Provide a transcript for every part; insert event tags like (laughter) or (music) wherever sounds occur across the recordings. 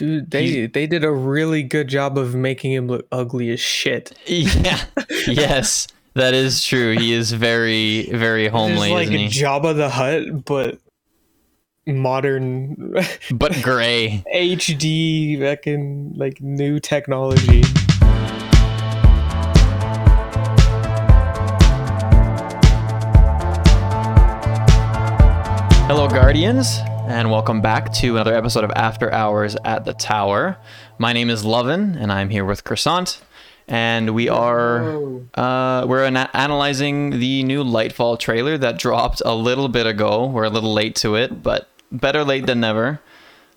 Dude, they they did a really good job of making him look ugly as shit. (laughs) Yeah. yes, that is true. He is very, very homely, like isn't he? Jabba the Hutt, but modern (laughs) but gray. HD fucking like new technology. Hello, Guardians, and welcome back to another episode of After Hours at the Tower. My name is Lovin, and I'm here with Croissant, and we are uh, we're ana- analyzing the new Lightfall trailer that dropped a little bit ago. We're a little late to it, but better late than never.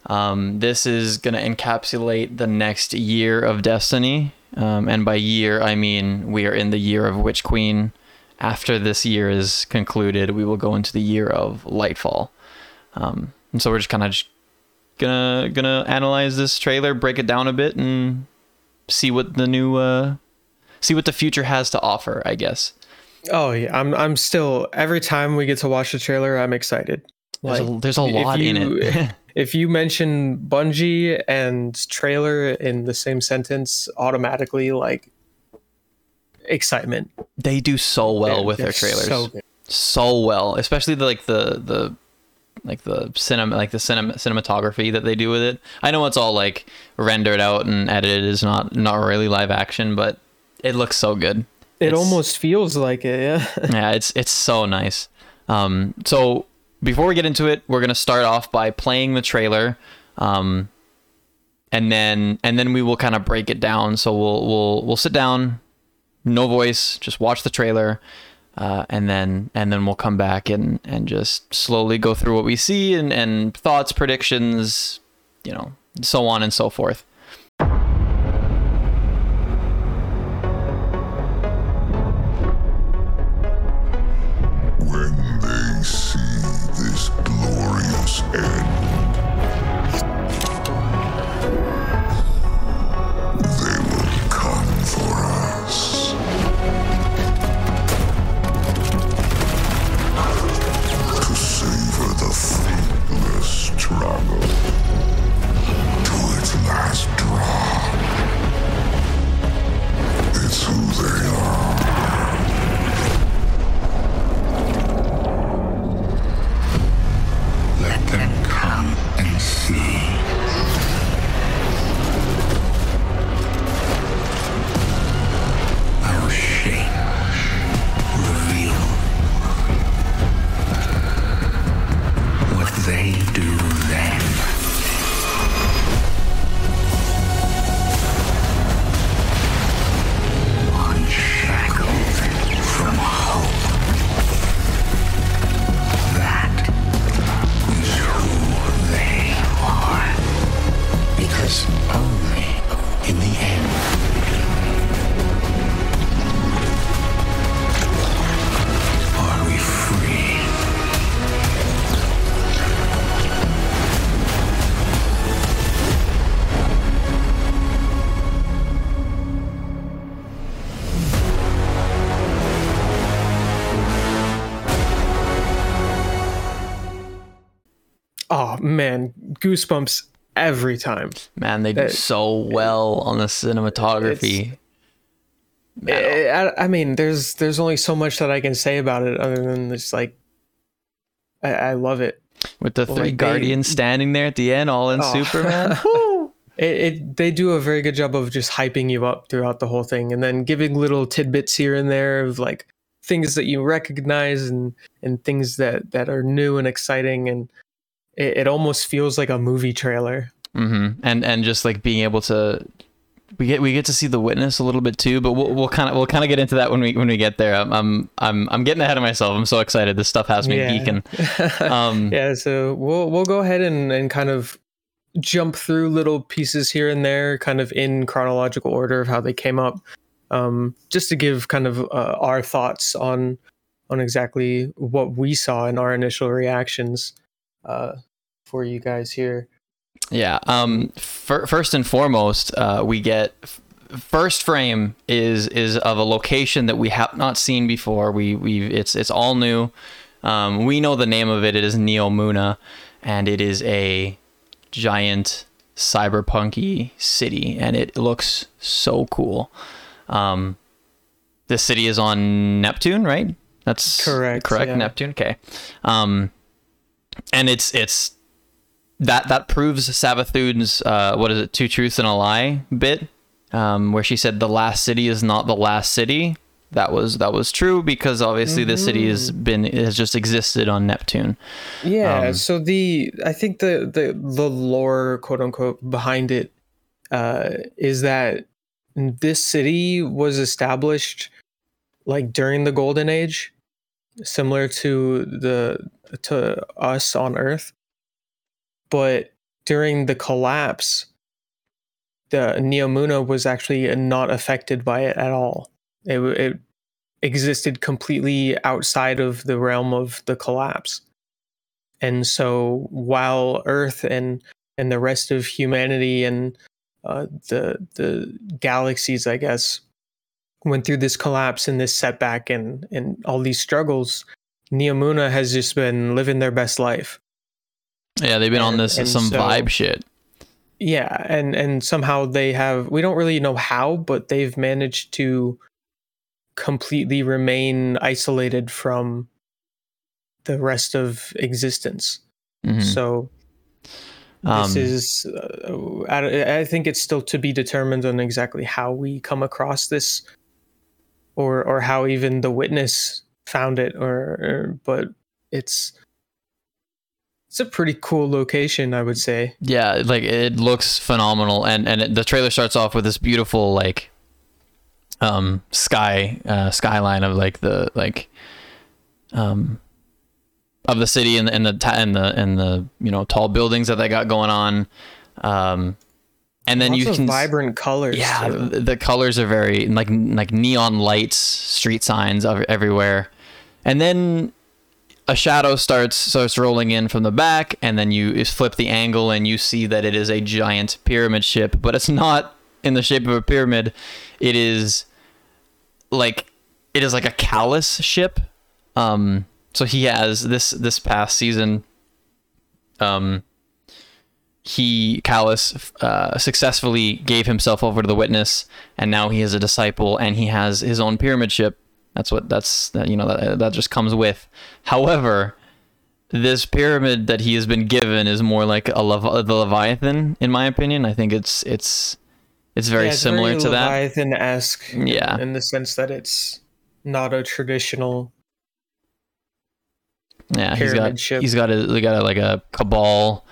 Um, this is gonna encapsulate the next year of Destiny, um, and by year I mean we are in the year of Witch Queen. After this year is concluded, we will go into the year of Lightfall. Um, and so we're just kind of just gonna gonna analyze this trailer, break it down a bit, and see what the new uh, see what the future has to offer. I guess. Oh yeah, I'm I'm still every time we get to watch the trailer, I'm excited. There's a, Like, there's a lot in it. (laughs) if you mention Bungie and trailer in the same sentence, automatically like excitement. they do so well They're- with their trailers. So good. so well, especially the like the the like the cinema like the cinema cinematography that they do with it. I know it's all like rendered out and edited is not not really live action, but it looks so good. It It's- almost feels like it. Yeah. (laughs) yeah, it's it's so nice. Um, so before we get into it, we're gonna start off by playing the trailer, um, and then and then we will kind of break it down. So we'll we'll we'll sit down, no voice, just watch the trailer, uh, and then and then we'll come back and and just slowly go through what we see and and thoughts, predictions, you know, so on and so forth. Man, goosebumps every time. Man, they do That- so well on the cinematography. I, I- mean, there's there's only so much that I can say about it other than just like I, I love it. With the three Like, they- guardians standing there at the end, all in Oh. Superman. (laughs) It, it they do a very good job of just hyping you up throughout the whole thing, and then giving little tidbits here and there of like things that you recognize and and things that that are new and exciting, and it, it almost feels like a movie trailer. Mm-hmm. And and just like being able to, we get we get to see the witness a little bit too, but we'll we'll kind of we'll kind of get into that when we when we get there. I'm I'm I'm, I'm getting ahead of myself. I'm so excited. This stuff has me Yeah. geeking. (laughs) Um, yeah, so we'll we'll go ahead and and kind of jump through little pieces here and there, kind of in chronological order of how they came up, um, just to give kind of uh, our thoughts on on exactly what we saw in our initial reactions uh, for you guys here. Yeah. Um. Fir- first and foremost, uh, we get f- first frame is is of a location that we have not seen before. We we it's it's all new. Um, we know the name of it. It is Neomuna, and it is a giant cyberpunky city, and it looks so cool. Um, this city is on Neptune, right? That's Correct, Correct, yeah. Neptune. Okay. Um, and it's it's that that proves Savathun's uh, what is it, two truths and a lie bit, um, where she said the last city is not the last city. That was that was true because obviously the city has Mm-hmm. been has just existed on Neptune. Yeah. Um, so the I think the the the lore, quote unquote, behind it uh, is that this city was established like during the Golden Age, similar to the to us on Earth, but during the collapse, the Neomuna was actually not affected by it at all. It, it existed completely outside of the realm of the collapse. And so while Earth and and the rest of humanity and uh, the the galaxies, I guess, went through this collapse and this setback and and all these struggles, Neomuna has just been living their best life. Yeah, they've been on this some so- vibe shit. Yeah, and and somehow they have we don't really know how, but they've managed to completely remain isolated from the rest of existence. Mhm. So this Um, is uh, I, I think it's still to be determined on exactly how we come across this or or how even the witness found it or, or but it's it's a pretty cool location i would say. Yeah like it looks phenomenal. And and it, the trailer starts off with this beautiful like um sky uh skyline of like the like um of the city and, and the and the and the you know tall buildings that they got going on. Um and then Lots you can vibrant colors yeah the, the colors are very like like neon lights street signs of everywhere. And then a shadow starts starts rolling in from the back and then you flip the angle and you see that it is a giant pyramid ship but it's not in the shape of a pyramid. It is like it is like a Calus ship. Um so he has this this past season um he Calus uh, successfully gave himself over to the witness, and now he is a disciple, and he has his own pyramid ship. That's what that's that you know that that just comes with. However, this pyramid that he has been given is more like a the Leviathan, in my opinion. I think it's it's it's very Yeah, it's similar very to that. leviathan-esque Yeah. in the sense that it's not a traditional Yeah, he's got ship. he's got a he got a, like a cabal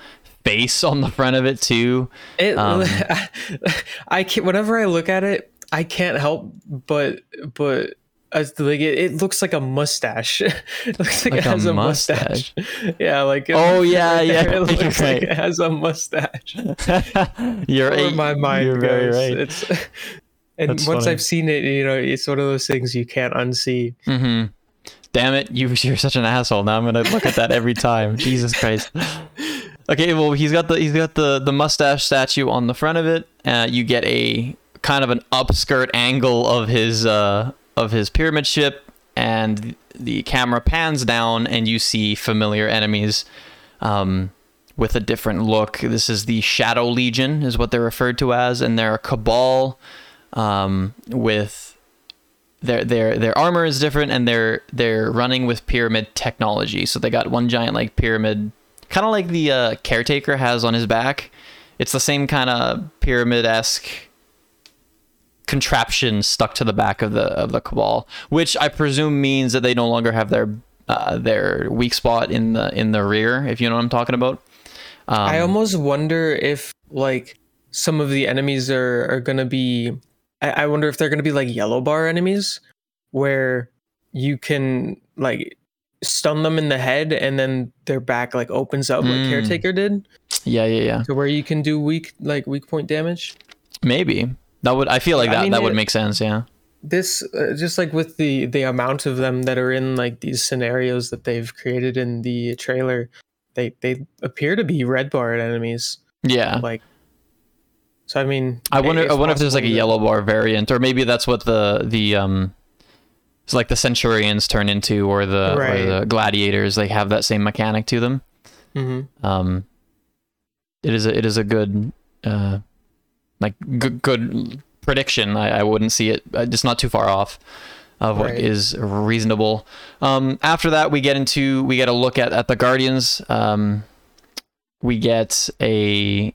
face on the front of it too. It, Um, (laughs) I can't. Whenever I look at it, I can't help but but as like it, it looks like a mustache. (laughs) it looks like, Like it a has a mustache. mustache. (laughs) yeah, like Oh, yeah, yeah, It looks you're like it has a mustache. you're Where my mind you're goes. very right. It's and That's once funny. I've seen it, you know, it's one of those things you can't unsee. Mm-hmm. Damn it, you you're such an asshole. Now I'm gonna look at that every time. Jesus Christ. Okay, well he's got the he's got the the mustache statue on the front of it. Uh, you get a kind of an upskirt angle of his uh of his pyramid ship, and the camera pans down, and you see familiar enemies. Um, with a different look. This is the Shadow Legion, is what they're referred to as, and they're a cabal um, with their their their armor is different and they're they're running with pyramid technology. So they got one giant like pyramid, kind of like the uh, caretaker has on his back. It's the same kind of pyramid esque contraption stuck to the back of the of the cabal, which I presume means that they no longer have their uh, their weak spot in the in the rear. If you know what I'm talking about. Um, I almost wonder if like some of the enemies are are gonna be. I, I wonder if they're gonna be like yellow bar enemies, where you can like stun them in the head and then their back like opens up like Mm. caretaker did yeah, yeah, yeah. to where you can do weak like weak point damage Maybe that would. I feel like I that mean, that would it- make sense. Yeah. this uh, just like with the the amount of them that are in like these scenarios that they've created in the trailer they they appear to be red bar enemies Yeah. like so i mean I wonder. I wonder if there's like a yellow bar variant, or maybe that's what the the um, it's like the Centurions turn into, or the Right. or the Gladiators. They have that same mechanic to them. Mhm. Um, it is a it is a good uh, like good, good prediction. I, I wouldn't see it. uh, Just not too far off of what Right. is reasonable. Um, after that, we get into we get a look at at the Guardians. Um, we get a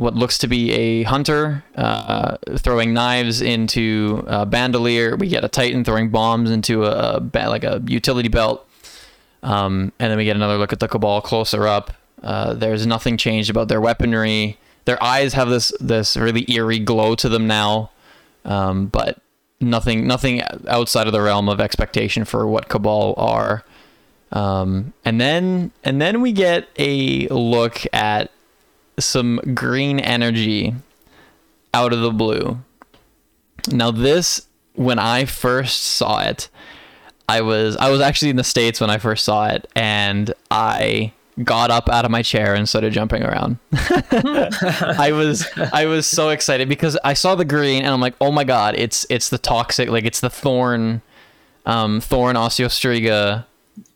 what looks to be a hunter uh, throwing knives into a bandolier. We get a Titan throwing bombs into a, like a utility belt. Um, and then we get another look at the Cabal closer up. Uh, there's nothing changed about their weaponry. Their eyes have this this really eerie glow to them now, um, but nothing nothing outside of the realm of expectation for what Cabal are. Um, and then and then we get a look at some green energy out of the blue. Now this when I first saw it, I was I was actually in the states when I first saw it and I got up out of my chair and started jumping around. (laughs) I was I was so excited because I saw the green and I'm like, "Oh my god, it's it's the toxic like it's the thorn um thorn osteostriga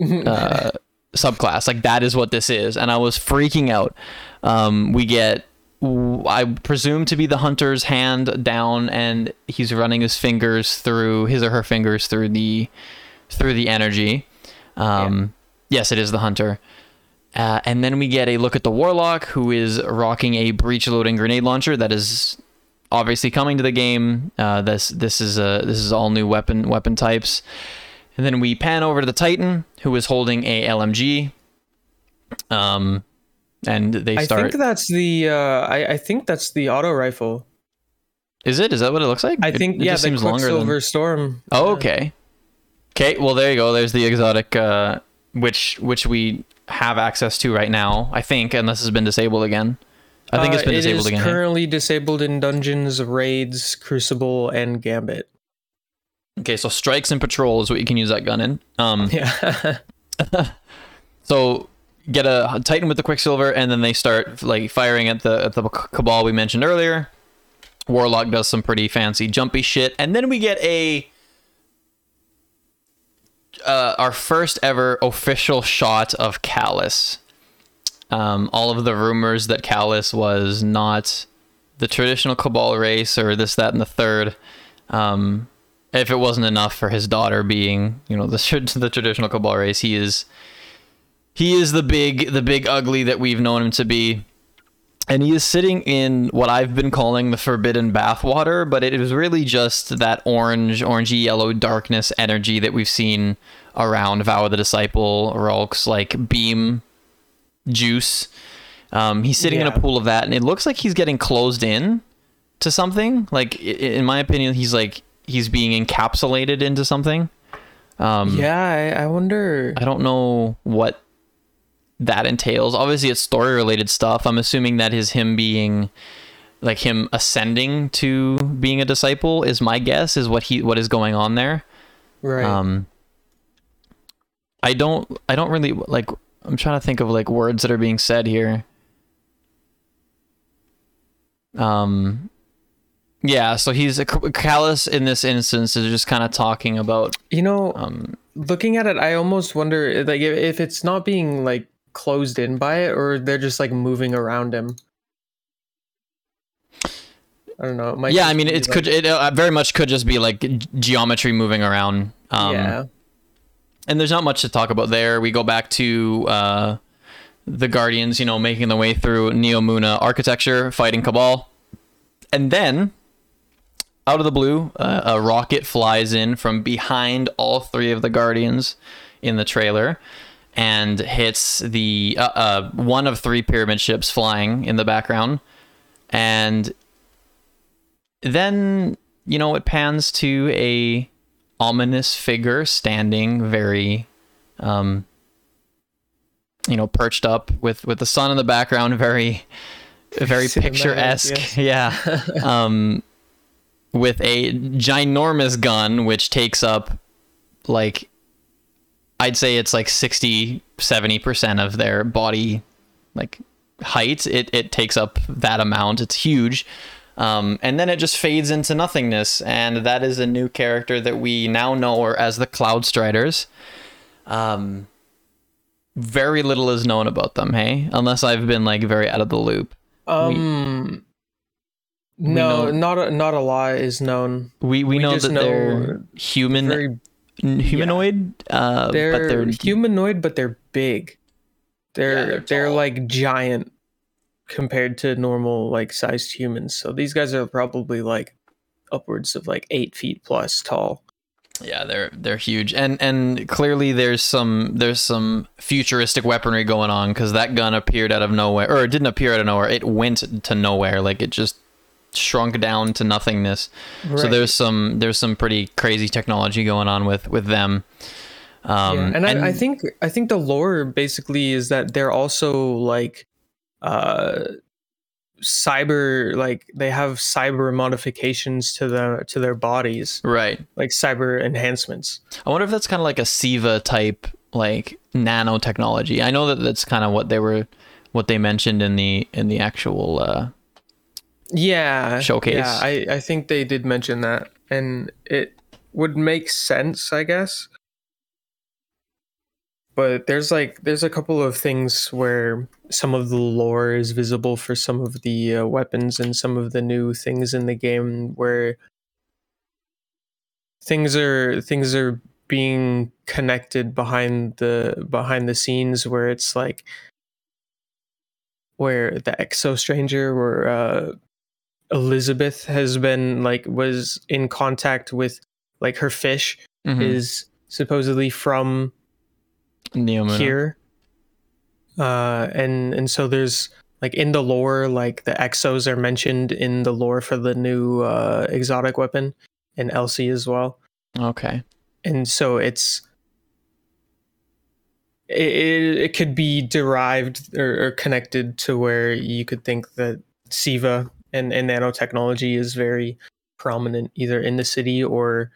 (laughs) uh subclass. Like that is what this is." And I was freaking out. Um we get I presume to be the hunter's hand down and he's running his fingers through his or her fingers through the through the energy. Um, Yes, it is the hunter. Uh, and then we get a look at the warlock, who is rocking a breech loading grenade launcher that is obviously coming to the game. Uh, this this is a this is all new weapon weapon types. And then we pan over to the Titan, who is holding a LMG. Um, and they I think that's the uh, I, I think that's the auto rifle. is it? Is that what it looks like? I think it yeah, just the seems longer than. Storm. Oh, okay. Okay, well there you go. There's the exotic, uh, which which we have access to right now. I think, unless it's been disabled again. I think it's Uh, been disabled It is again. hey? currently disabled in dungeons, raids, Crucible, and Gambit. Okay, so strikes and patrol is what you can use that gun in. Um, (laughs) Yeah. (laughs) so get a Titan with the Quicksilver, and then they start like firing at the at the Cabal we mentioned earlier. Warlock does some pretty fancy jumpy shit, and then we get a uh, our first ever official shot of Calus. Um, all of the rumors that Calus was not the traditional Cabal race or this, that, and the third. Um, if it wasn't enough for his daughter being, you know, the (laughs) the traditional Cabal race, he is he is the big the big ugly that we've known him to be. And he is sitting in what I've been calling the forbidden bathwater, but it is really just that orange, orangey yellow darkness energy that we've seen around Vow of the Disciple, Rhulk's like beam juice. Um, he's sitting in a pool of that, and it looks like he's getting closed in to something. Like, in my opinion, he's like he's being encapsulated into something. Um, yeah, I, I wonder. I don't know what that entails. Obviously, it's story related stuff. I'm assuming that is him being like him ascending to being a disciple is my guess is what he what is going on there. Right. Um I don't I don't really like I'm trying to think of like words that are being said here. Um yeah, so he's a Calus in this instance is just kind of talking about you know, um looking at it, I almost wonder like if, if it's not being like closed in by it, or they're just like moving around him. I don't know. It might yeah, I mean, it like- could it uh, very much could just be like geometry moving around. Um, yeah. and there's not much to talk about there. We go back to uh, the Guardians, you know, making their way through Neomuna architecture, fighting Cabal, and then out of the blue, uh, a rocket flies in from behind all three of the Guardians in the trailer. And hits the uh, uh, one of three pyramid ships flying in the background, and then you know it pans to a ominous figure standing very um you know perched up with with the sun in the background very very Cinematic, picturesque. (laughs) yeah. Um with a ginormous gun which takes up like i'd say it's like 60 70% of their body like height. It it takes up that amount. It's huge. Um, and then it just fades into nothingness. And that is a new character that we now know as the cloud striders. Um, very little is known about them hey? Unless i've been like very out of the loop. Um, no, know- not a, not a lot is known. We we, We know that know they're human, Very, humanoid, uh, they're, but they're humanoid, but they're big. They're they're they're, like giant compared to normal like sized humans. So these guys are probably like upwards of like eight feet plus tall. Yeah, they're they're huge, and and clearly there's some there's some futuristic weaponry going on because that gun appeared out of nowhere, or it didn't appear out of nowhere. It went to nowhere, like it just shrunk down to nothingness. So there's some there's some pretty crazy technology going on with with them. Um, yeah. and, I, I think I think the lore basically is that they're also like uh cyber like they have cyber modifications to the to their bodies right. like cyber enhancements I wonder if that's kind of like a Siva type like nanotechnology. I know that that's kind of what they were what they mentioned in the in the actual uh yeah Showcase. yeah i i think they did mention that and it would make sense i guess but there's like there's a couple of things where some of the lore is visible for some of the uh, weapons and some of the new things in the game where things are things are being connected behind the behind the scenes where it's like where the exo stranger where uh elizabeth has been like was in contact with like her fish mhm, is supposedly from Neomuna. here uh and and so there's like in the lore like the exos are mentioned in the lore for the new uh exotic weapon and elsie as well Okay. and so it's it, it, it could be derived or, or connected to where you could think that siva and, and nanotechnology is very prominent either in the city or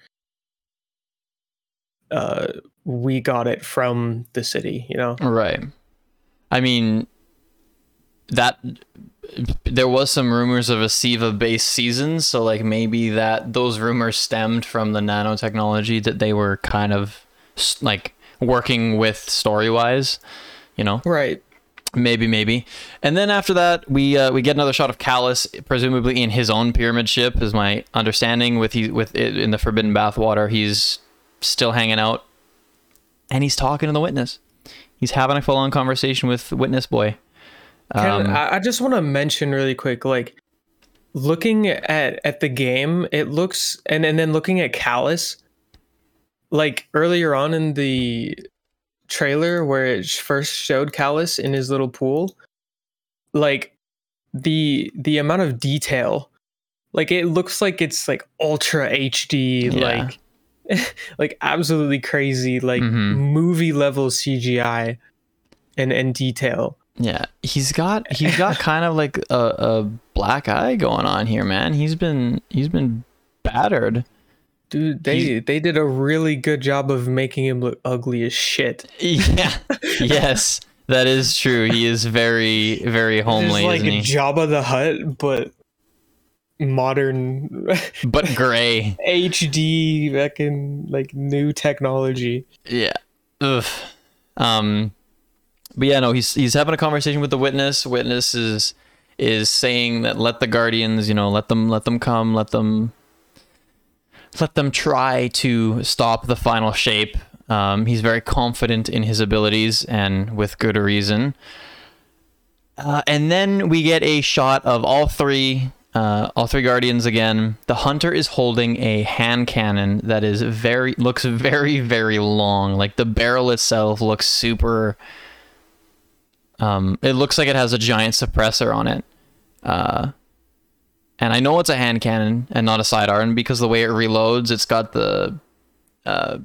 uh we got it from the city you know Right. I mean, that there was some rumors of a Siva based season, so like maybe that those rumors stemmed from the nanotechnology that they were kind of like working with story wise. You know, right maybe, maybe. And then after that, we uh, we get another shot of Calus, presumably in his own pyramid ship, is my understanding. With he with it in the Forbidden Bathwater, he's still hanging out, and he's talking to the witness. He's having a full on conversation with Witness Boy. Um, I, I just want to mention really quick, like looking at at the game, it looks and and then looking at Calus, like earlier on in the trailer where it first showed Calus in his little pool, like the the amount of detail, like it looks like it's like ultra HD, Yeah. like (laughs) like absolutely crazy, like Mhm. movie level CGI and and detail. Yeah, he's got he's got (laughs) kind of like a, a black eye going on here, man. He's been he's been battered. Dude, they they did a really good job of making him look ugly as shit. Yeah. yes, that is true. He is very very homely, Just like he? Jabba the Hutt, but modern but gray. (laughs) HD fucking like new technology. Yeah. Ugh. Um. But yeah, no, he's he's having a conversation with the witness. Witness is is saying that let the guardians, you know, let them let them come, let them let them try to stop the final shape. Um, he's very confident in his abilities and with good reason. Uh, and then we get a shot of all three, uh, all three guardians again. The hunter is holding a hand cannon that is very looks very very long. Like the barrel itself looks super. Um, it looks like it has a giant suppressor on it. Uh, and I know it's a hand cannon and not a sidearm because the way it reloads, it's got the, uh,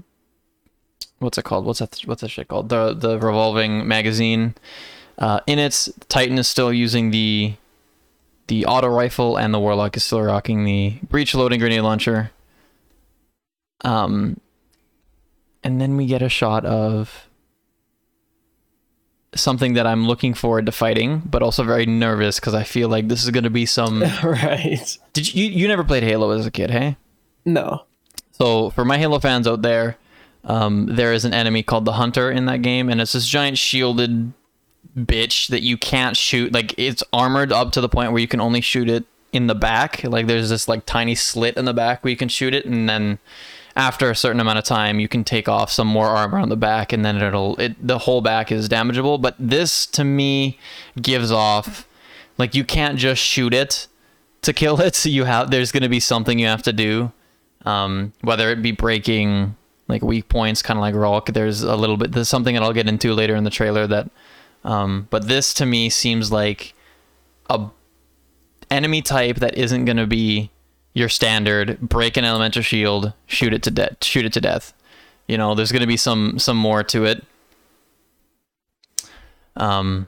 what's it called? What's that? What's that shit called? The the revolving magazine. Uh, in it, Titan is still using the the auto rifle, and the Warlock is still rocking the breech loading grenade launcher. Um, and then we get a shot of something that I'm looking forward to fighting, but also very nervous because I feel like this is going to be some. (laughs) right. Did you you never played Halo as a kid, hey? No. So for my Halo fans out there, um, there is an enemy called the Hunter in that game, and it's this giant shielded bitch that you can't shoot. Like it's armored up to the point where you can only shoot it in the back. Like there's this like tiny slit in the back where you can shoot it, and then after a certain amount of time, you can take off some more armor on the back, and then it'll it the whole back is damageable. But this to me gives off like you can't just shoot it to kill it. (laughs) So you have there's gonna be something you have to do, um, whether it be breaking like weak points, kind of like Rock. There's a little bit. There's something that I'll get into later in the trailer that. Um, but this to me seems like a enemy type that isn't going to be your standard break an elemental shield, shoot it to death, shoot it to death. You know, there's going to be some some more to it. Um,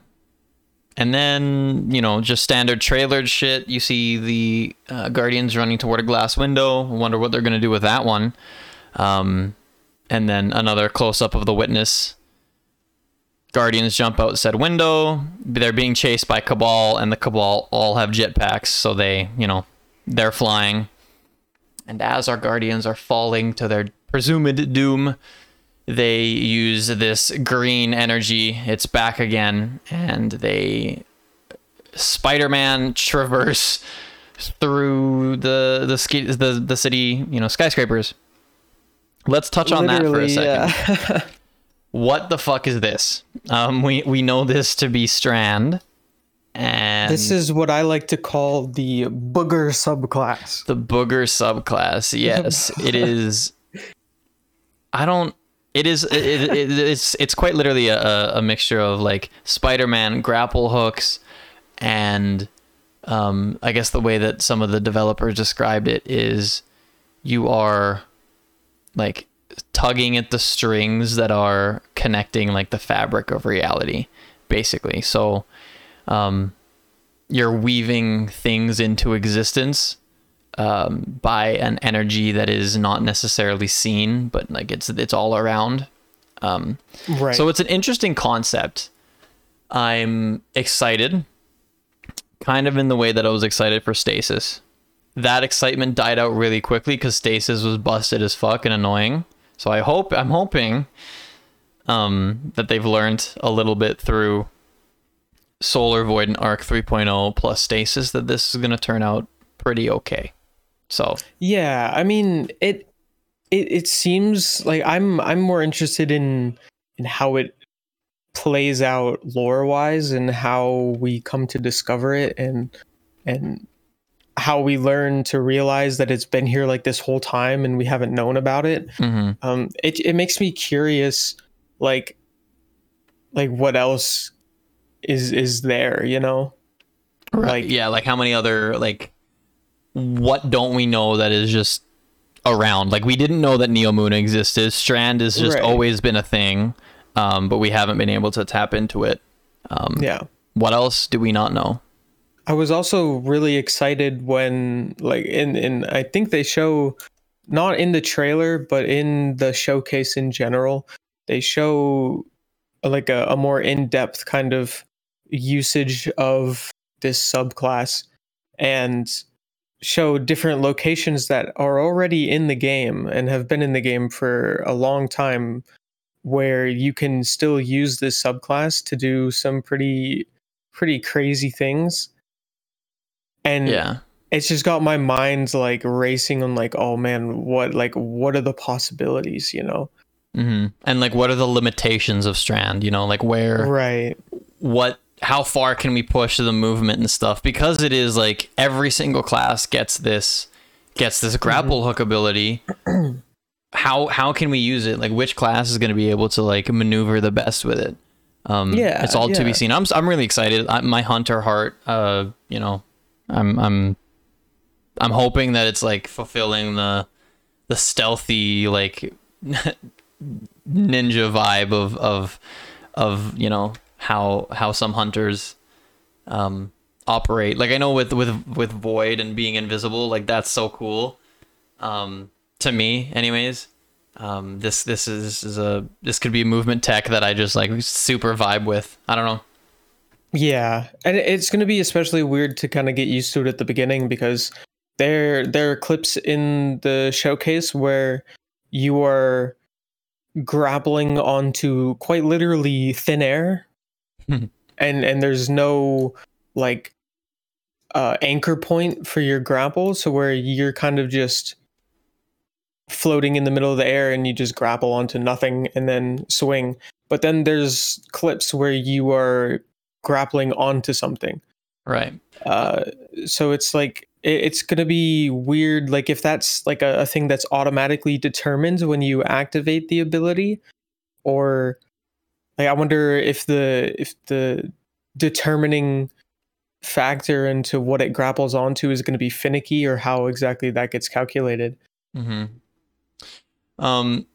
and then you know, just standard trailered shit. You see the uh, guardians running toward a glass window. Wonder what they're going to do with that one. Um, and then another close up of the witness. Guardians jump out said window. They're being chased by Cabal, and the Cabal all have jetpacks, so they, you know, they're flying. And as our Guardians are falling to their presumed doom, they use this green energy. It's back again, and they Spider-Man traverse through the the ski, the the city, you know, skyscrapers. Let's touch on that for a second. yeah. (laughs) What the fuck is this? Um, we we know this to be Strand, and this is what I like to call the booger subclass. the booger subclass. (laughs) Yes, it is. I don't. It is. It, it, it's. It's quite literally a, a mixture of like Spider-Man grapple hooks, and um, I guess the way that some of the developers described it is, you are like tugging at the strings that are connecting like the fabric of reality, basically. So, um, you're weaving things into existence um, by an energy that is not necessarily seen, but like it's it's all around. Um, Right. so it's an interesting concept. I'm excited, kind of in the way that I was excited for Stasis. That excitement died out really quickly because Stasis was busted as fuck and annoying. So I hope I'm hoping um, that they've learned a little bit through Solar Void and Arc 3.0 plus Stasis that this is gonna turn out pretty okay. So Yeah, I mean it it it seems like I'm I'm more interested in in how it plays out lore wise and how we come to discover it and and how we learn to realize that it's been here like this whole time and we haven't known about it. mhm. Um it it makes me curious like like what else is is there, you know? Like yeah, like how many other like what don't we know that is just around? Like we didn't know that Neo Moon existed. Strand has just Right. always been a thing, um, but we haven't been able to tap into it. Um, Yeah. What else do we not know? I was also really excited when like in in I think they show not in the trailer but in the showcase in general they show like a, a more in-depth kind of usage of this subclass and show different locations that are already in the game and have been in the game for a long time where you can still use this subclass to do some pretty pretty crazy things and Yeah. it's just got my mind like racing on like oh man what like what are the possibilities you know hmm And like, what are the limitations of Strand? You know, like where right what how far can we push the movement and stuff? Because it is like every single class gets this gets this grapple Mm-hmm. hook ability. (clears throat) How how can we use it? Like which class is going to be able to like maneuver the best with it? Um Yeah, it's all to be seen. I'm i'm really excited. I, my hunter heart uh you know i'm i'm i'm hoping that it's like fulfilling the the stealthy like (laughs) ninja vibe of of of you know how how some hunters um operate. Like i know with with with void and being invisible like that's so cool. Um to me anyways um this this is, this is a this could be a movement tech that i just like super vibe with. I don't know. Yeah and it's going to be especially weird to kind of get used to it at the beginning because there there are clips in the showcase where you are grappling onto quite literally thin air (laughs) and and there's no like uh anchor point for your grapple. So where you're kind of just floating in the middle of the air and you just grapple onto nothing and then swing. But then there's clips where you are grappling onto something. Right. uh so it's like it, it's gonna be weird. Like if that's like a, a thing that's automatically determined when you activate the ability or like i wonder if the if the determining factor into what it grapples onto is going to be finicky or how exactly that gets calculated Mm-hmm. Um,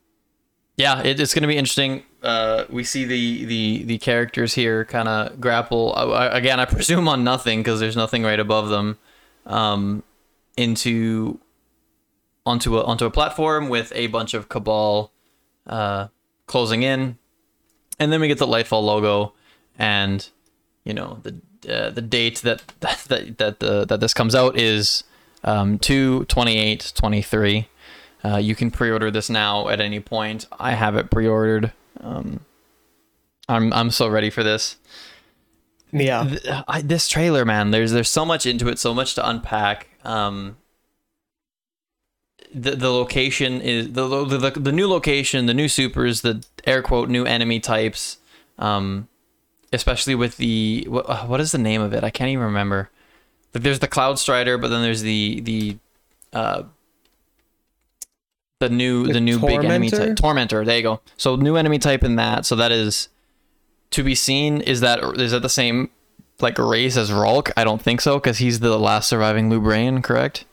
yeah, it, it's going to be interesting. Uh, we see the the the characters here kind of grapple uh, again. I presume on nothing because there's nothing right above them. Um, into onto a onto a platform with a bunch of cabal uh, closing in, and then we get the Lightfall logo, and you know the uh, the date that (laughs) that that the, that this comes out is um, 2 28 23 uh, you can pre-order this now at any point. I have it pre-ordered. Um, i'm i'm so ready for this. Yeah. Th- I, this trailer man there's there's so much into it so much to unpack. Um the, the location is the, the the new location the new supers the air quote new enemy types um especially with the what, uh, what is the name of it i can't even remember like there's the cloud strider but then there's the the uh the new the, The new big enemy type Tormentor? tormentor there you go so new enemy type in that so that is to be seen is that is that the same like race as Rhulk? I don't think so because he's the last surviving Lubraean, correct?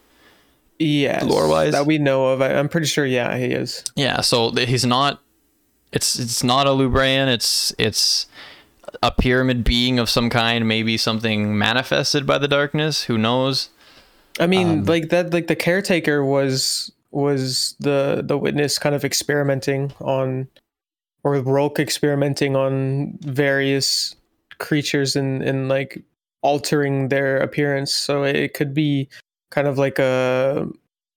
Yes Lore-wise? that we know of I, i'm pretty sure yeah he is Yeah, so he's not. It's it's not a Lubraean. It's it's a pyramid being of some kind. Maybe something manifested by the darkness. Who knows? I mean, Um, like that, like the caretaker was was the the witness kind of experimenting on, or Rhulk experimenting on various creatures and and like altering their appearance. So it could be kind of like a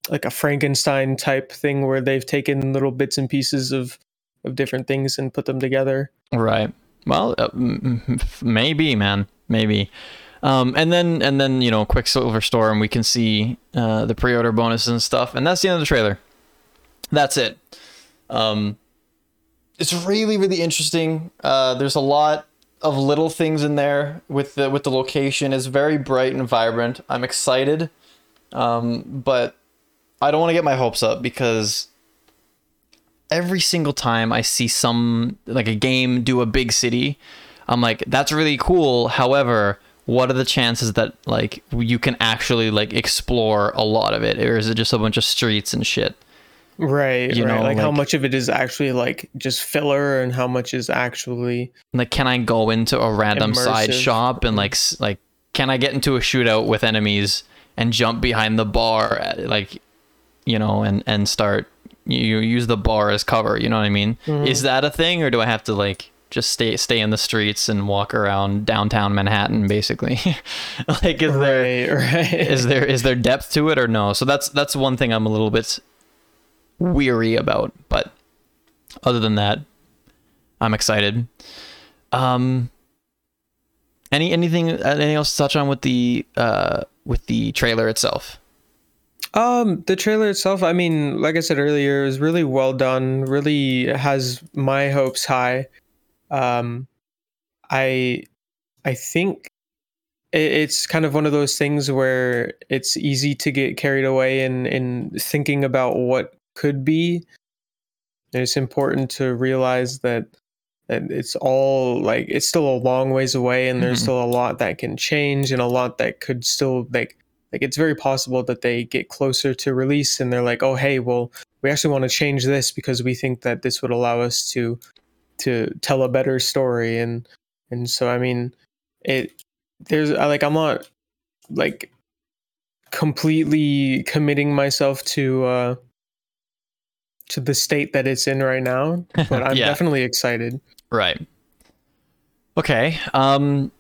like a Frankenstein type thing where they've taken little bits and pieces of of different things and put them together. Right. Well, uh, maybe, man, maybe. Um, and then and then you know, Quicksilver Storm. We can see uh, the pre-order bonuses and stuff, and that's the end of the trailer. That's it. Um, it's really really interesting. Uh, there's a lot of little things in there with the with the location. is very bright and vibrant. I'm excited, um, but I don't want to get my hopes up because every single time I see some like a game do a big city, I'm like, that's really cool. However, what are the chances that like you can actually like explore a lot of it, or is it just a bunch of streets and shit? Right. You right. know, like, how much of it is actually like just filler and how much is actually Like, can I go into a random side shop and like like can I get into a shootout with enemies and jump behind the bar, like you know, and and start you use the bar as cover. You know what I mean? Mm-hmm. Is that a thing, or do I have to like just stay stay in the streets and walk around downtown Manhattan, basically? (laughs) like, is there right, right. is there is there depth to it or no? So that's that's one thing I'm a little bit weary about, but other than that, I'm excited. Um, any anything anything else to touch on with the uh with the trailer itself? Um, the trailer itself, I mean, like I said earlier, is really well done. Really has my hopes high. Um, I, I think it's kind of one of those things where it's easy to get carried away in in thinking about what could be. And it's important to realize that that it's all like it's still a long ways away, and there's Mhm. still a lot that can change, and a lot that could still like like it's very possible that they get closer to release and they're like oh hey well we actually want to change this because we think that this would allow us to to tell a better story and and so i mean it there's like i'm not like completely committing myself to uh to the state that it's in right now but (laughs) i'm Yeah. definitely excited Right. Okay. Um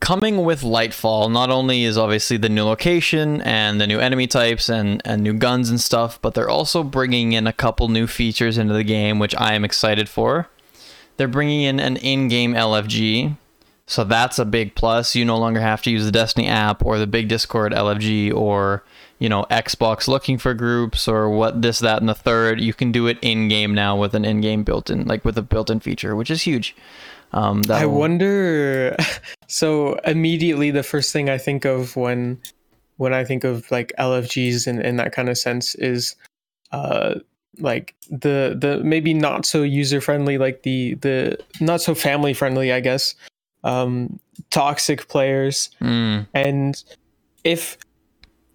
coming with Lightfall, not only is obviously the new location and the new enemy types and and new guns and stuff, but they're also bringing in a couple new features into the game which I am excited for. they're bringing in an in-game LFG, so that's a big plus. You no longer have to use the Destiny app or the big Discord LFG or you know Xbox looking for groups or what this that and the third. You can do it in game now with an in-game built-in like with a built-in feature, which is huge. Um, I that'll- wonder. (laughs) So immediately, the first thing I think of when when I think of like LFGs and, in that kind of sense is uh like the the maybe not so user friendly like the the not so family friendly I guess um toxic players Mm, and if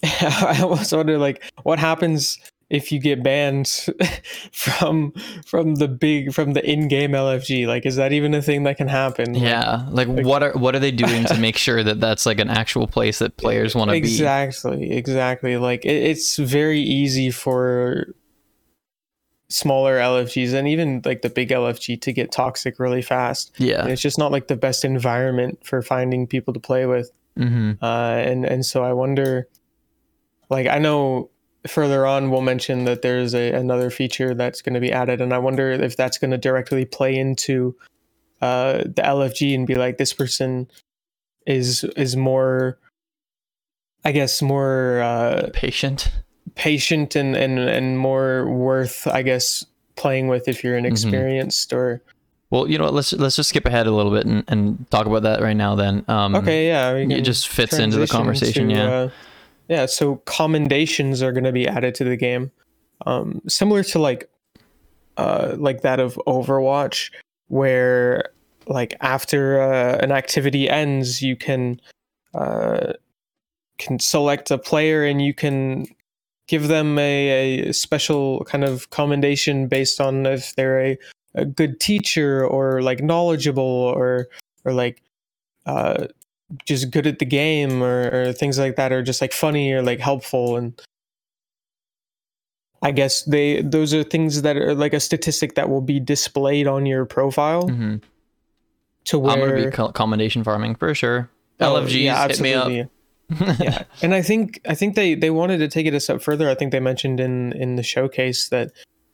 (laughs) I almost wonder like what happens if you get banned (laughs) from from the big from the in-game LFG like is that even a thing that can happen? Like, yeah, like, what are what are they doing to make sure that that's like an actual place that players want to be? exactly exactly. Like it, it's very easy for smaller lfgs and even like the big lfg to get toxic really fast. Yeah. and it's just not like the best environment for finding people to play with. Hmm uh and and so i wonder like i know further on we'll mention that there's a, another feature that's going to be added and i wonder if that's going to directly play into uh the lfg and be like this person is is more i guess more uh Patient. patient and and and more worth i guess playing with if you're inexperienced or Well, you know what? Let's let's just skip ahead a little bit and, and talk about that right now. Then. Um, okay yeah It just fits into the conversation. to, yeah. uh, yeah. So commendations are going to be added to the game, um, similar to like, uh, like that of Overwatch, where like after uh, an activity ends, you can, uh, can select a player and you can give them a, a special kind of commendation based on if they're a, a good teacher or like knowledgeable or or like uh just good at the game or, or things like that are just like funny or like helpful and i guess they those are things that are like a statistic that will be displayed on your profile hmm to where I'm gonna be co- commendation farming for sure. Oh, LFGs, yeah, hit me up. absolutely. (laughs) yeah and i think i think they they wanted to take it a step further i think they mentioned in in the showcase that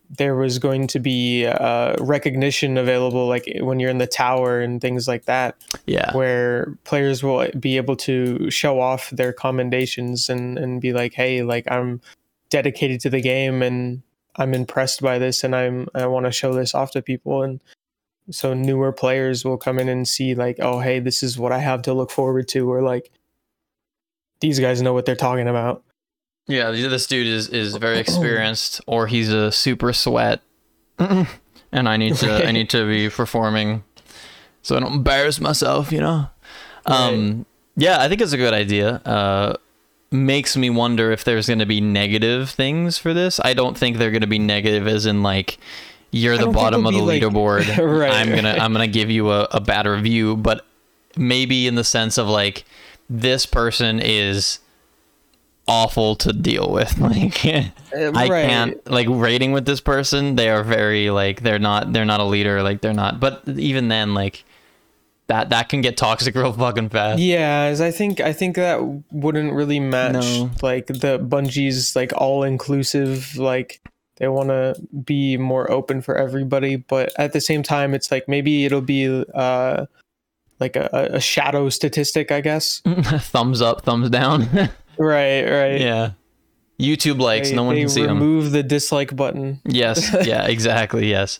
there was going to be uh recognition available like when you're in the tower and things like that. Yeah. where players will be able to show off their commendations and and be like hey like i'm dedicated to the game and i'm impressed by this and i'm i want to show this off to people. And so newer players will come in and see like oh hey this is what i have to look forward to or like these guys know what they're talking about Yeah, this dude is is very experienced, or he's a super sweat, and I need to I need to be performing, so I don't embarrass myself, you know. Um, yeah, I think it's a good idea. Uh, makes me wonder if there's going to be negative things for this. I don't think they're going to be negative, as in like you're the bottom of the it'll like- leaderboard. (laughs) Right, I'm gonna right. I'm gonna give you a, a bad review, but maybe in the sense of like this person is awful to deal with. (laughs) Like I can't like rating with this person. They are very like they're not they're not a leader. Like they're not. But even then, like that that can get toxic (laughs) real fucking fast. Yeah, as I think I think that wouldn't really match No. like the Bungie's like all inclusive like they want to be more open for everybody, but at the same time it's like maybe it'll be uh like a, a shadow statistic, I guess. (laughs) thumbs up, thumbs down. Right, right. yeah. YouTube likes. They, no one can see them. remove the dislike button, Yes. (laughs) Yeah. Exactly. Yes.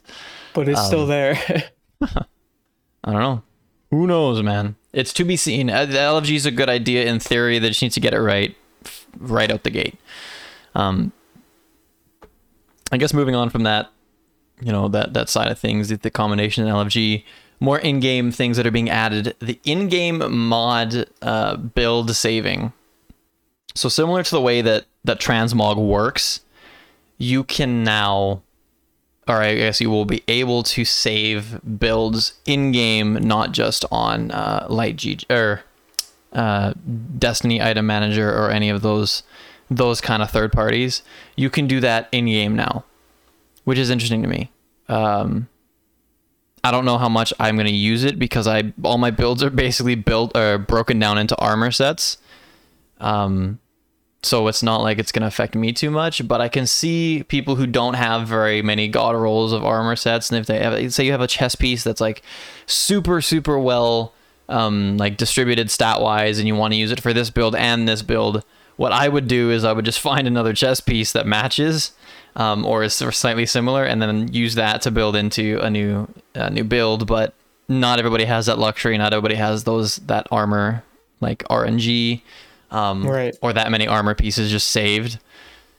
but it's Um, still there. (laughs) (laughs) I don't know. Who knows, man? It's to be seen. Uh, The LFG is a good idea in theory. They just need to get it right, right out the gate. Um, I guess moving on from that, you know that that side of things, the, the combination in LFG, more in-game things that are being added. The in-game mod uh, build saving. So similar to the way that that transmog works, you can now or I guess you will be able to save builds in game, not just on uh, Light G or uh, Destiny Item Manager or any of those those kind of third parties. You can do that in game now, which is interesting to me. Um, I don't know how much I'm going to use it because I all my builds are basically built or broken down into armor sets. Um, so it's not like it's going to affect me too much. But I can see people who don't have very many god rolls of armor sets, and if they have, say you have a chess piece that's like super super well um, like distributed stat wise, and you want to use it for this build and this build, what I would do is I would just (laughs) find another chess piece that matches. Um, or is slightly similar, and then use that to build into a new a new build. But not everybody has that luxury. Not everybody has those that armor like RNG um, Right. or that many armor pieces just saved.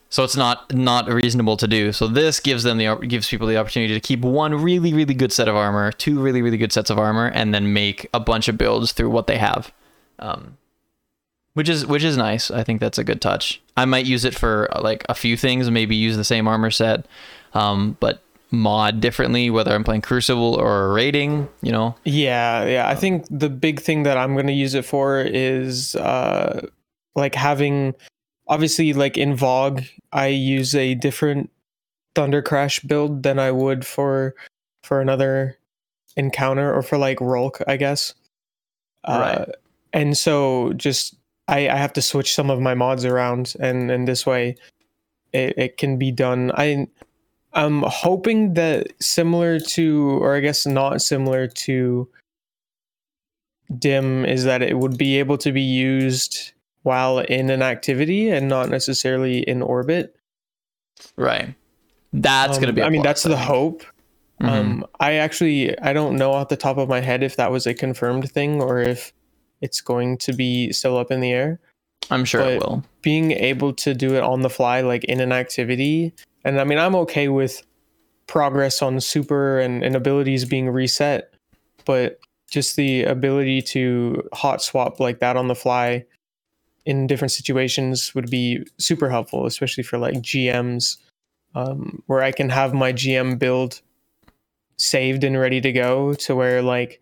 So it's not not reasonable to do. So this gives them the gives people the opportunity to keep one really really good set of armor, two really really good sets of armor, and then make a bunch of builds through what they have, um, which is which is nice. I think that's a good touch. I might use it for uh, like a few things, maybe use the same armor set, um, but mod differently whether I'm playing Crucible or raiding. You know, Yeah, yeah. I think the big thing that I'm going to use it for is uh like having obviously like in VoG, I use a different Thunder Crash build than I would for for another encounter or for like Rhulk, I guess. Right. Uh, and so just I, I have to switch some of my mods around and and this way it, it can be done. I I'm hoping that similar to, or I guess not similar to dim, is that it would be able to be used while in an activity and not necessarily in orbit. right? That's Um, gonna be. a I mean, that's the I think. hope. Mhm. Um, I actually I don't know off the top of my head if that was a confirmed thing or if it's going to be still up in the air. I'm sure it will. being able to do it on the fly like in an activity and i mean i'm okay with progress on super and, and abilities being reset but just the ability to hot swap like that on the fly in different situations would be super helpful especially for like gms um, where i can have my gm build saved and ready to go to where like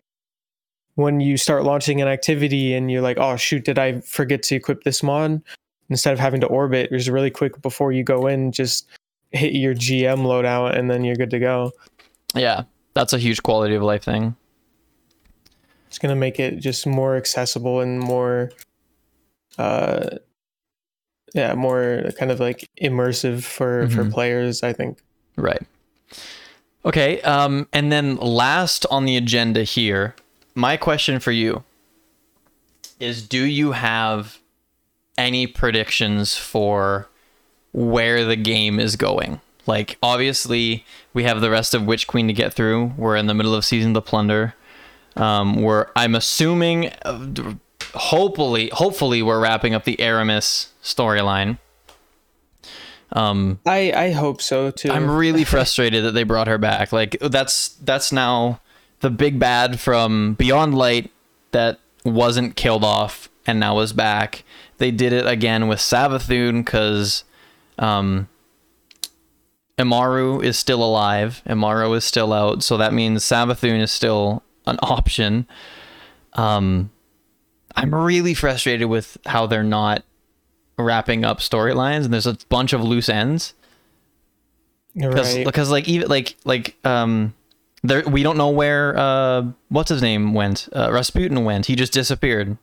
when you start launching an activity and you're like oh shoot did i forget to equip this mod instead of having to orbit just really quick before you go in just hit your gm loadout and then you're good to go Yeah, that's a huge quality of life thing. it's going to make it just more accessible and more uh yeah more kind of like immersive for for Mhm. players i think Right. Okay. Um, and then last on the agenda here, my question for you is: Do you have any predictions for where the game is going? Like, obviously, we have the rest of Witch Queen to get through. We're in the middle of season the Plunder. Um, we're I'm assuming, uh, hopefully, hopefully, we're wrapping up the Eramis storyline. Um, i i hope so too I'm really (laughs) frustrated that they brought her back. Like that's that's now the big bad from Beyond Light that wasn't killed off and now is back. They did it again with Savathun because um, Immaru is still alive. Immaru is still out, so that means Savathun is still an (laughs) option. Um, I'm really frustrated with how they're not wrapping up storylines, and there's a bunch of loose ends. Because right. because like even like like um there we don't know where uh what's his name went. Uh, Rasputin went. He just disappeared.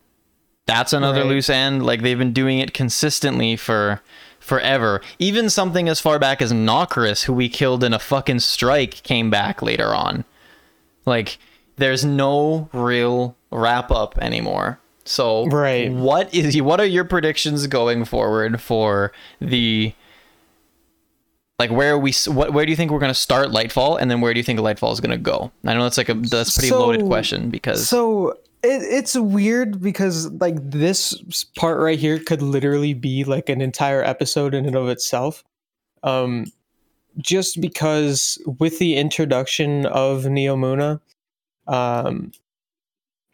That's another Right. loose end. Like they've been doing it consistently for forever. Even something as far back as Nokris who we killed in a fucking strike came back later on. Like there's no real wrap up anymore so Right. what is what are your predictions going forward for the like where are we what where do you think we're going to start lightfall and then where do you think lightfall is going to go i know that's like a that's a pretty loaded question because So it, it's weird because like this part right here could literally be like an entire episode in and of itself. Um, just because with the introduction of Neomuna, um,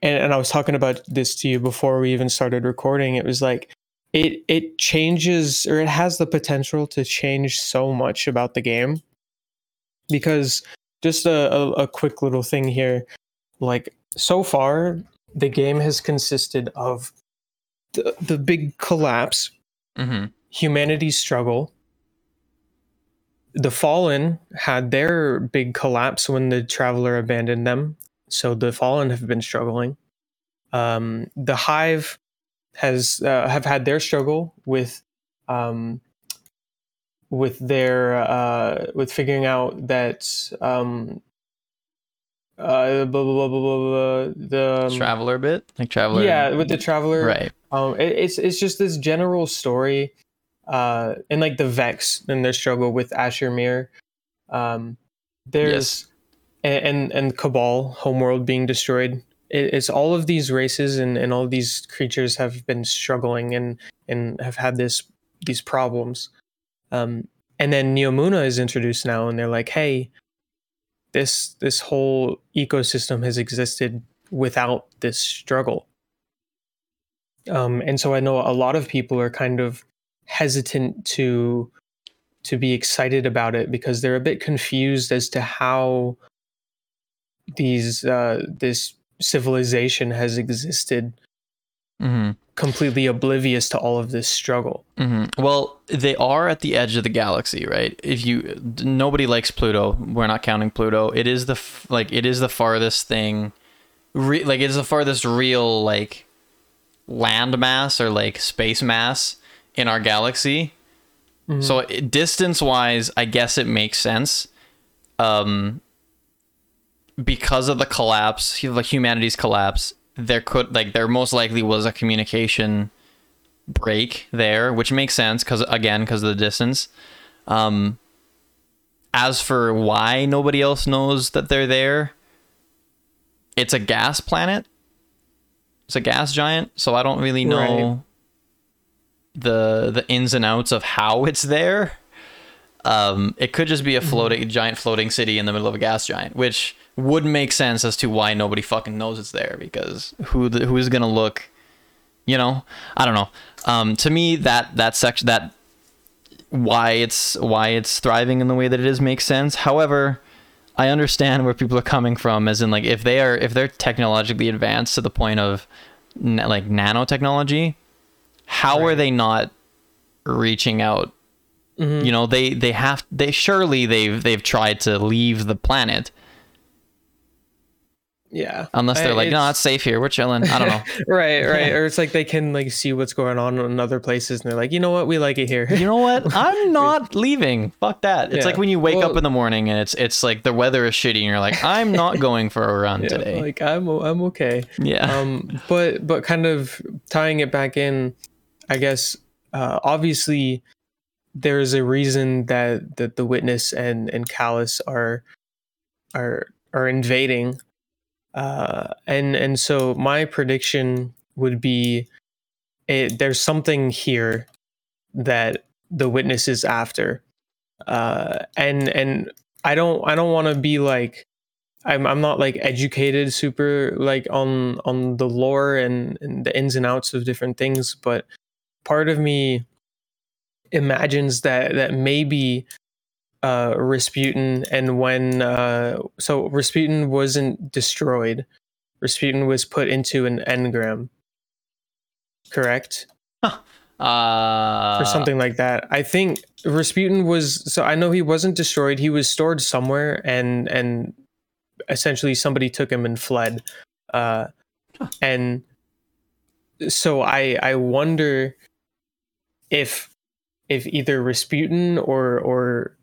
and, and I was talking about this to you before we even started recording. It was like it it changes or it has the potential to change so much about the game because just a, a, a quick little thing here like so far the game has consisted of the, the big collapse Mhm. humanity's struggle the fallen had their big collapse when the traveler abandoned them so the fallen have been struggling. Um, the hive has uh, have had their struggle with um, with their uh, with figuring out that um, uh, blah, blah, blah, blah, blah, blah, the um, Traveler bit, like traveler. yeah with the traveler. Right. um it, it's it's just this general story uh and like the vex and their struggle with asher mir um there's and, and and cabal homeworld being destroyed. It, it's all of these races and and all these creatures have been struggling and and have had this these problems. Um and then neomuna is introduced now and they're like hey this this whole ecosystem has existed without this struggle. Um, and so I know a lot of people are kind of hesitant to to be excited about it because they're a bit confused as to how these uh, this civilization has existed hmm completely oblivious to all of this struggle. hmm Well, they are at the edge of the galaxy, right? If you nobody likes Pluto, we're not counting Pluto. It is the f- like it is the farthest thing, re- like it is the farthest real like land mass or like space mass in our galaxy. So distance wise, I guess it makes sense. Um, because of the collapse, like humanity's collapse, there could like there most likely was a communication break there, which makes sense because again, because of the distance. Um, as for why nobody else knows that they're there, it's a gas planet. It's a gas giant, so I don't really know the the ins and outs of how it's there. Um, it could just be a floating giant floating city in the middle of a gas giant, which would make sense as to why nobody fucking knows it's there because who the, who's gonna look you know? I don't know. Um to me that that section that why it's why it's thriving in the way that it is makes sense. However i understand where people are coming from as in like if they are if they're technologically advanced to the point of na- like nanotechnology how are they not reaching out? You know they they have they surely they've they've tried to leave the planet Yeah. unless they're I- like no it's- it's safe here we're chilling i don't know (laughs) right, right. Or it's like they can like see what's going on in other places and they're like, you know what, we like it here. you know what? (laughs) I'm not leaving. Fuck that. It's Yeah. like when you wake up in the morning and it's it's like the weather is shitty and you're like, I'm not (laughs) going for a run Yeah, today. Like I'm o- I'm okay. yeah. um but but kind of tying it back in i guess uh obviously there's a reason that that the witness and and Calus are are are invading uh and and so my prediction would be it, there's something here that the witness is after. Uh and and i don't i don't want to be like I'm I'm not like educated super like on on the lore and, and the ins and outs of different things, but part of me imagines that that maybe uh Rasputin and when uh so Rasputin wasn't destroyed. Rasputin was put into an engram. Correct? Uh or something like that. I think Rasputin was so I know he wasn't destroyed. He was stored somewhere and and essentially somebody took him and fled. Uh and so I I wonder if if either Rasputin or or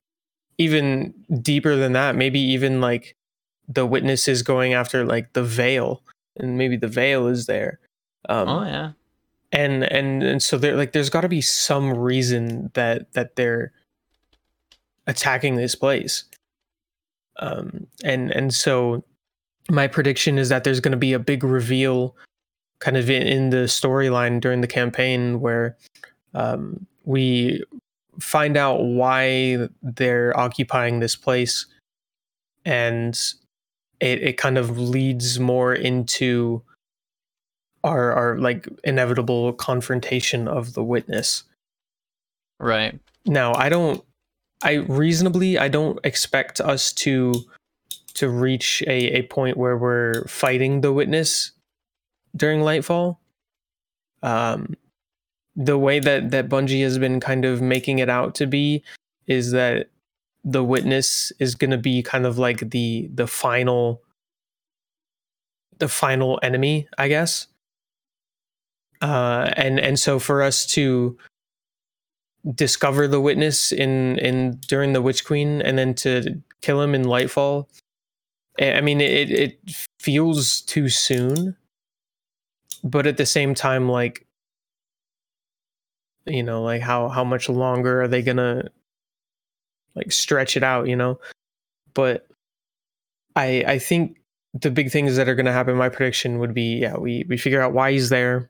even deeper than that, maybe even like the witness is going after like the veil and maybe the veil is there. Um Oh yeah. and and and so there like there's got to be some reason that that they're attacking this place um and and so my prediction is that there's going to be a big reveal kind of in, in the storyline during the campaign where um we find out why they're occupying this place and it, it kind of leads more into our our like inevitable confrontation of the witness. Right. Now, I don't I reasonably I don't expect us to to reach a, a point where we're fighting the witness during Lightfall. Um the way that that Bungie has been kind of making it out to be is that the witness is going to be kind of like the the final the final enemy, I guess uh, and and so for us to discover the witness in in during the Witch Queen and then to kill him in Lightfall. I I mean, it it feels too soon, but at the same time, like you know, like how how much longer are they gonna like stretch it out? You know, but I I think the big things that are gonna happen. My prediction would be, yeah, we we figure out why he's there.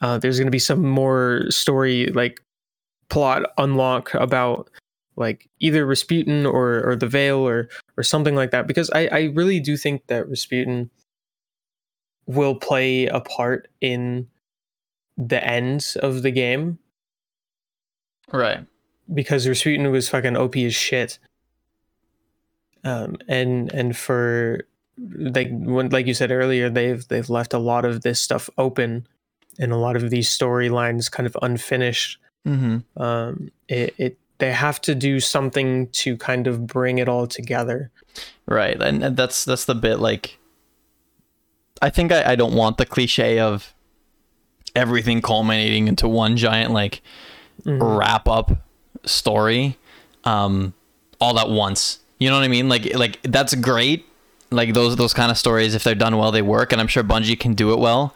Uh, there's gonna be some more story like plot unlock about like either Rasputin or or the Veil or or something like that because I I really do think that Rasputin will play a part in the end of the game Right. because Rasputin was fucking OP as shit. Um, and and for like when like you said earlier, they've they've left a lot of this stuff open, and a lot of these storylines kind of unfinished. Mm-hmm. Um, it, it they have to do something to kind of bring it all together. Right, and, and that's that's the bit like. I think I, I don't want the cliche of everything culminating into one giant like Mhm. wrap up story, um, all at once. You know what I mean? Like like that's great. Like those those kind of stories, if they're done well, they work, and I'm sure Bungie can do it well.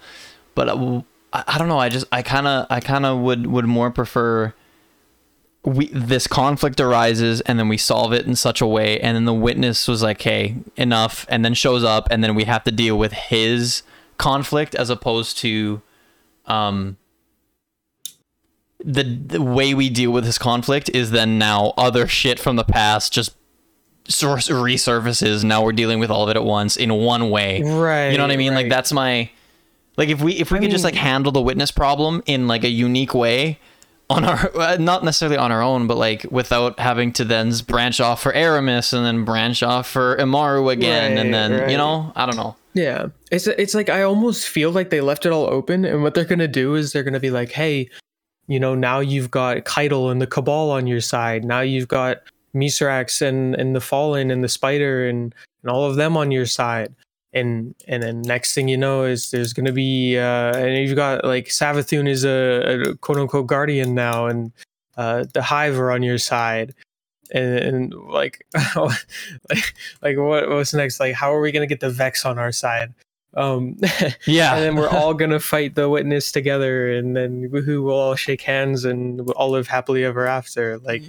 But uh, I, I don't know. I just I kind of I kind of would would more prefer we this conflict arises and then we solve it in such a way and then the witness was like hey enough and then shows up and then we have to deal with his conflict as opposed to um the, the way we deal with this conflict is then now other shit from the past just source resurfaces now we're dealing with all of it at once in one way Right. you know what I mean? Like that's my like if we if we I could just like handle the witness problem in like a unique way on our (laughs) uh, not necessarily on our own, but like without having to then branch off for Eramis and then branch off for Immaru again and then right. you know I don't know. Yeah, it's it's like I almost feel like they left it all open, and what they're gonna do is they're gonna be like, hey, you know, now you've got Caiatl and the Cabal on your side. Now you've got Mithrax and and the Fallen and the Spider and and all of them on your side. And and then next thing you know is there's gonna be uh and you've got like Savathun is a, a quote unquote guardian now, and uh the Hive are on your side. And, and like, like, (laughs) like what what's next? Like, how are we gonna get the Vex on our side? Um, (laughs) Yeah. and then we're all (laughs) gonna fight the witness together, and then who will all shake hands and we'll all live happily ever after. Like,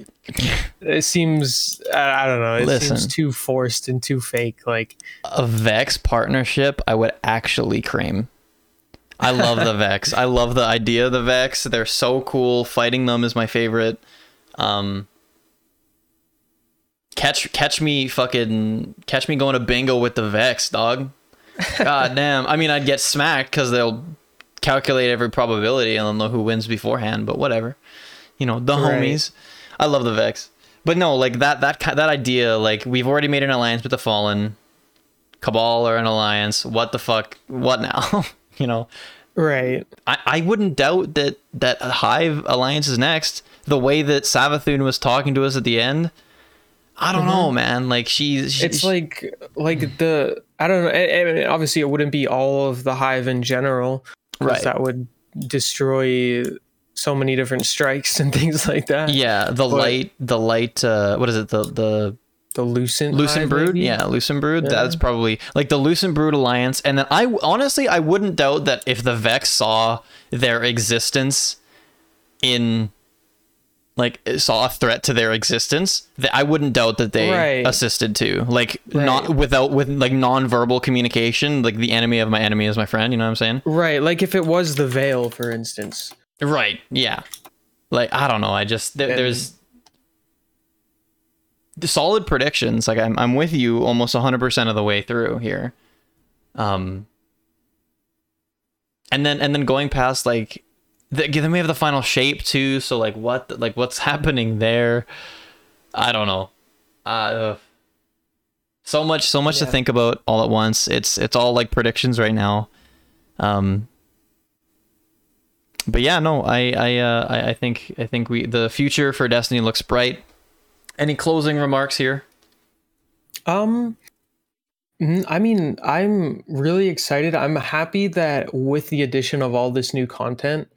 it seems I, I don't know. It Listen. seems too forced and too fake. Like, a Vex partnership, I would actually cream. I love the (laughs) Vex. I love the idea of the Vex. They're so cool. Fighting them is my favorite. Um, catch catch me fucking catch me going to bingo with the Vex, dog. God damn. I mean, I'd get smacked because they'll calculate every probability and they'll know who wins beforehand. But whatever, you know, the Right. homies. I love the Vex. But no, like that that that idea, like we've already made an alliance with the Fallen, Cabal or an alliance. What the fuck? What now? (laughs) you know, right? I, I wouldn't doubt that that Hive alliance is next. The way that Savathun was talking to us at the end, I don't know, man. Like she's she- It's she- like like the I don't know. I, I mean, obviously, it wouldn't be all of the hive in general, Right. That would destroy so many different strikes (laughs) and things like that. yeah, the but- light, the light. Uh, what is it? The the the lucent Lucent Brood, maybe? yeah, Lucent Brood. Yeah. That's probably like the Lucent Brood alliance. And then I honestly, I wouldn't doubt that if the Vex saw their existence in, like, saw a threat to their existence, that I wouldn't doubt that they Right. assisted to Like, Right. not without with like non-verbal communication. Like the enemy of my enemy is my friend. You know what I'm saying? Right, like if it was the veil, for instance. Right. Yeah. Like I don't know. I just there, And- there's the solid predictions. Like I'm I'm with you almost 100% of the way through here. Um and then and then going past like the, then we have the final shape too, so like what like what's (laughs) happening there? I don't know. Uh so much so much to think about all at once. It's it's all like predictions right now. Um but yeah, no, I I uh, I, I think I think we the future for Destiny looks bright. Any closing remarks here? Um I mean, I'm really excited. I'm happy that with the addition of all this new content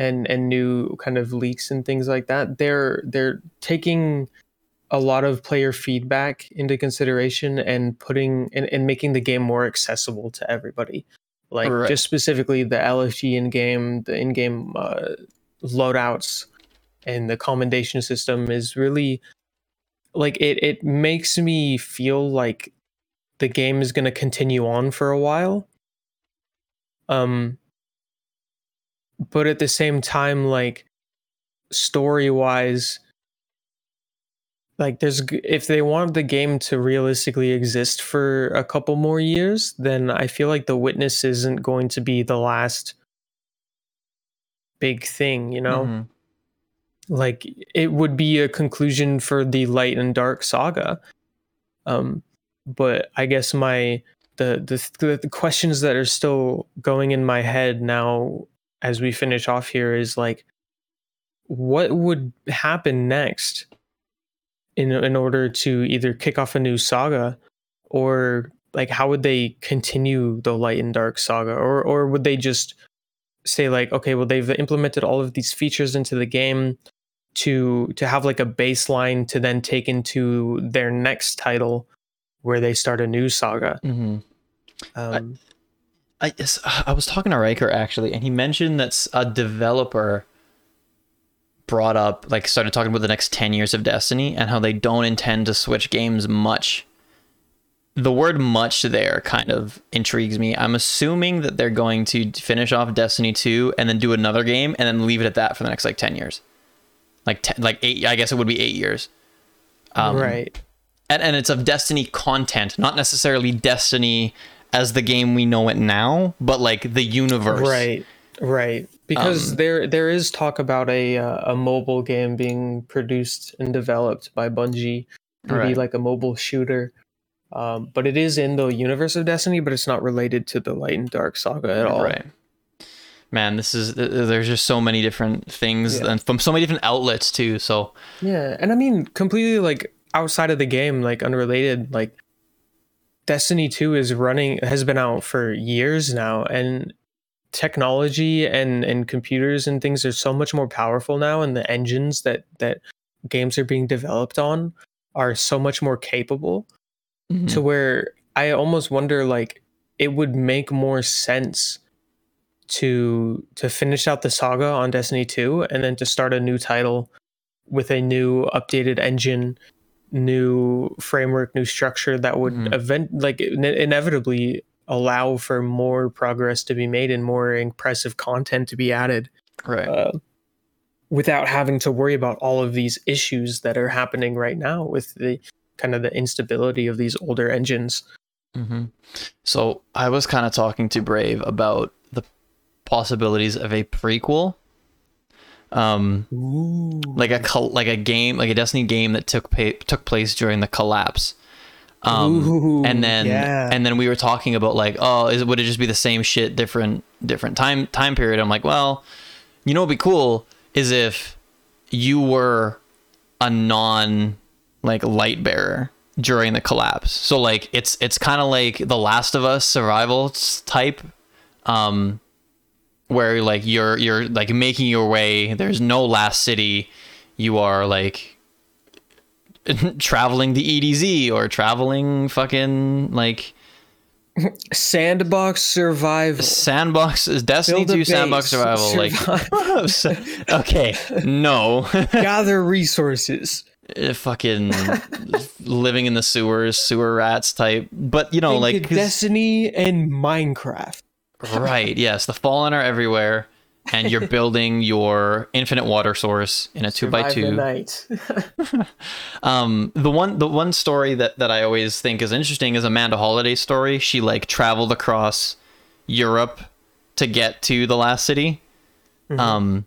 and and new kind of leaks and things like that they're they're taking a lot of player feedback into consideration and putting and, and making the game more accessible to everybody like Right. just specifically the lfg in game the in-game uh, loadouts and the commendation system is really like it it makes me feel like the game is going to continue on for a while um but at the same time like story wise like there's if they want the game to realistically exist for a couple more years then i feel like the witness isn't going to be the last big thing you know Mhm. like it would be a conclusion for the light and dark saga um but i guess my the the, the questions that are still going in my head now as we finish off here is like what would happen next in in order to either kick off a new saga or like how would they continue the light and dark saga or or would they just say like okay well they've implemented all of these features into the game to to have like a baseline to then take into their next title where they start a new saga Mhm. um I yes, I was talking to Riker actually, and he mentioned that a developer brought up like started talking about the next 10 years of Destiny and how they don't intend to switch games much. The word much there kind of intrigues me. I'm assuming that they're going to finish off Destiny 2 and then do another game and then leave it at that for the next like 10 years. Like 10, like 8 I guess it would be 8 years. Um, right and, and it's of Destiny content, not necessarily Destiny as the game we know it now, but like the universe. right right because Um, there there is talk about a uh, a mobile game being produced and developed by Bungie to be Right. like a mobile shooter um, but it is in the universe of Destiny but it's not related to the light and dark saga at all Right. Man, this is there's just so many different things Yeah. and from so many different outlets too. So Yeah, and I mean completely like outside of the game, like unrelated, like Destiny 2 is running has been out for years now and technology and and computers and things are so much more powerful now and the engines that that games are being developed on are so much more capable to mm-hmm. where I almost wonder like it would make more sense to to finish out the saga on Destiny 2 and then to start a new title with a new updated engine, new framework, new structure that would Mhm. event like ine- inevitably allow for more progress to be made and more impressive content to be added right. uh, without having to worry about all of these issues that are happening right now with the kind of the instability of these older engines. hmm So I was kind of talking to Brave about the possibilities of a prequel. Um, like a col- like a game, like a Destiny game that took took place during the collapse. Um, Ooh, and then yeah. and then we were talking about like, oh, is it would it just be the same shit, different different time time period? I'm like, well, you know, what'd be cool is if you were a non like light bearer during the collapse. So like it's it's kind of like the Last of Us survival type, um, where like you're you're like making your way. There's no last city. You are like (laughs) traveling the EDZ or traveling fucking like Sandbox survival. sandbox is Destiny Build a 2 sandbox survival (laughs) survive. like (laughs) okay no gather resources. Uh, fucking living in the sewers sewer rats type but you know Think like Destiny and Minecraft. Right yes the fallen are everywhere and you're (laughs) building your infinite water source in a two by Survive the two. night. (laughs) um the one the one story that that i always think is interesting is amanda holliday's story. She like traveled across europe to get to the last city. Um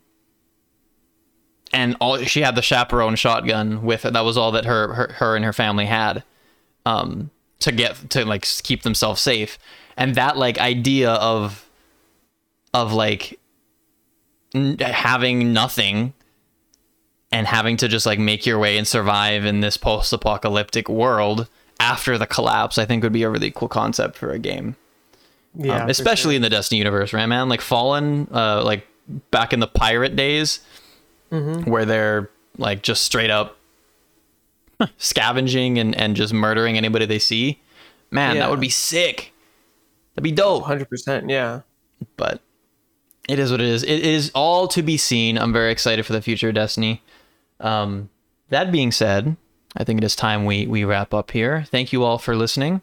and all she had the chaperone shotgun with her that was all that her her, her and her family had. Um to get to like keep themselves safe. And that like idea of of like n- having nothing and having to just like make your way and survive in this post-apocalyptic world after the collapse i think would be a really cool concept for a game. Yeah, um, especially in the destiny universe right man? Like fallen uh like back in the pirate days, where they're like just straight up (laughs) scavenging and and just murdering anybody they see. Man, that would be sick. That'd be dope. 100%. Yeah. But it is what it is. It is all to be seen. I'm very excited for the future of Destiny. Um, that being said, I think it is time we we wrap up here. Thank you all for listening.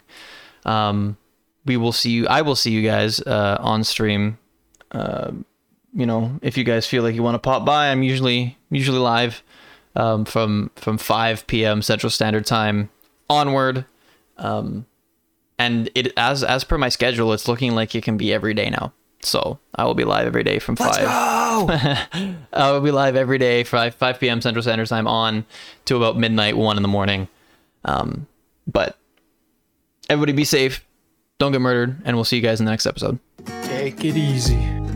Um, we will see you. I will see you guys uh, on stream. Uh, you know, if you guys feel like you want to pop by, I'm usually usually live um, from from 5 p.m. Central Standard Time onward. Um, and it as as per my schedule, it's looking like it can be every day now. So I will be live every day from five. (laughs) I will be live every day from 5 p.m. Central Standard Time on to about midnight, one in the morning. Um, but everybody be safe, don't get murdered, and we'll see you guys in the next episode. Take it easy.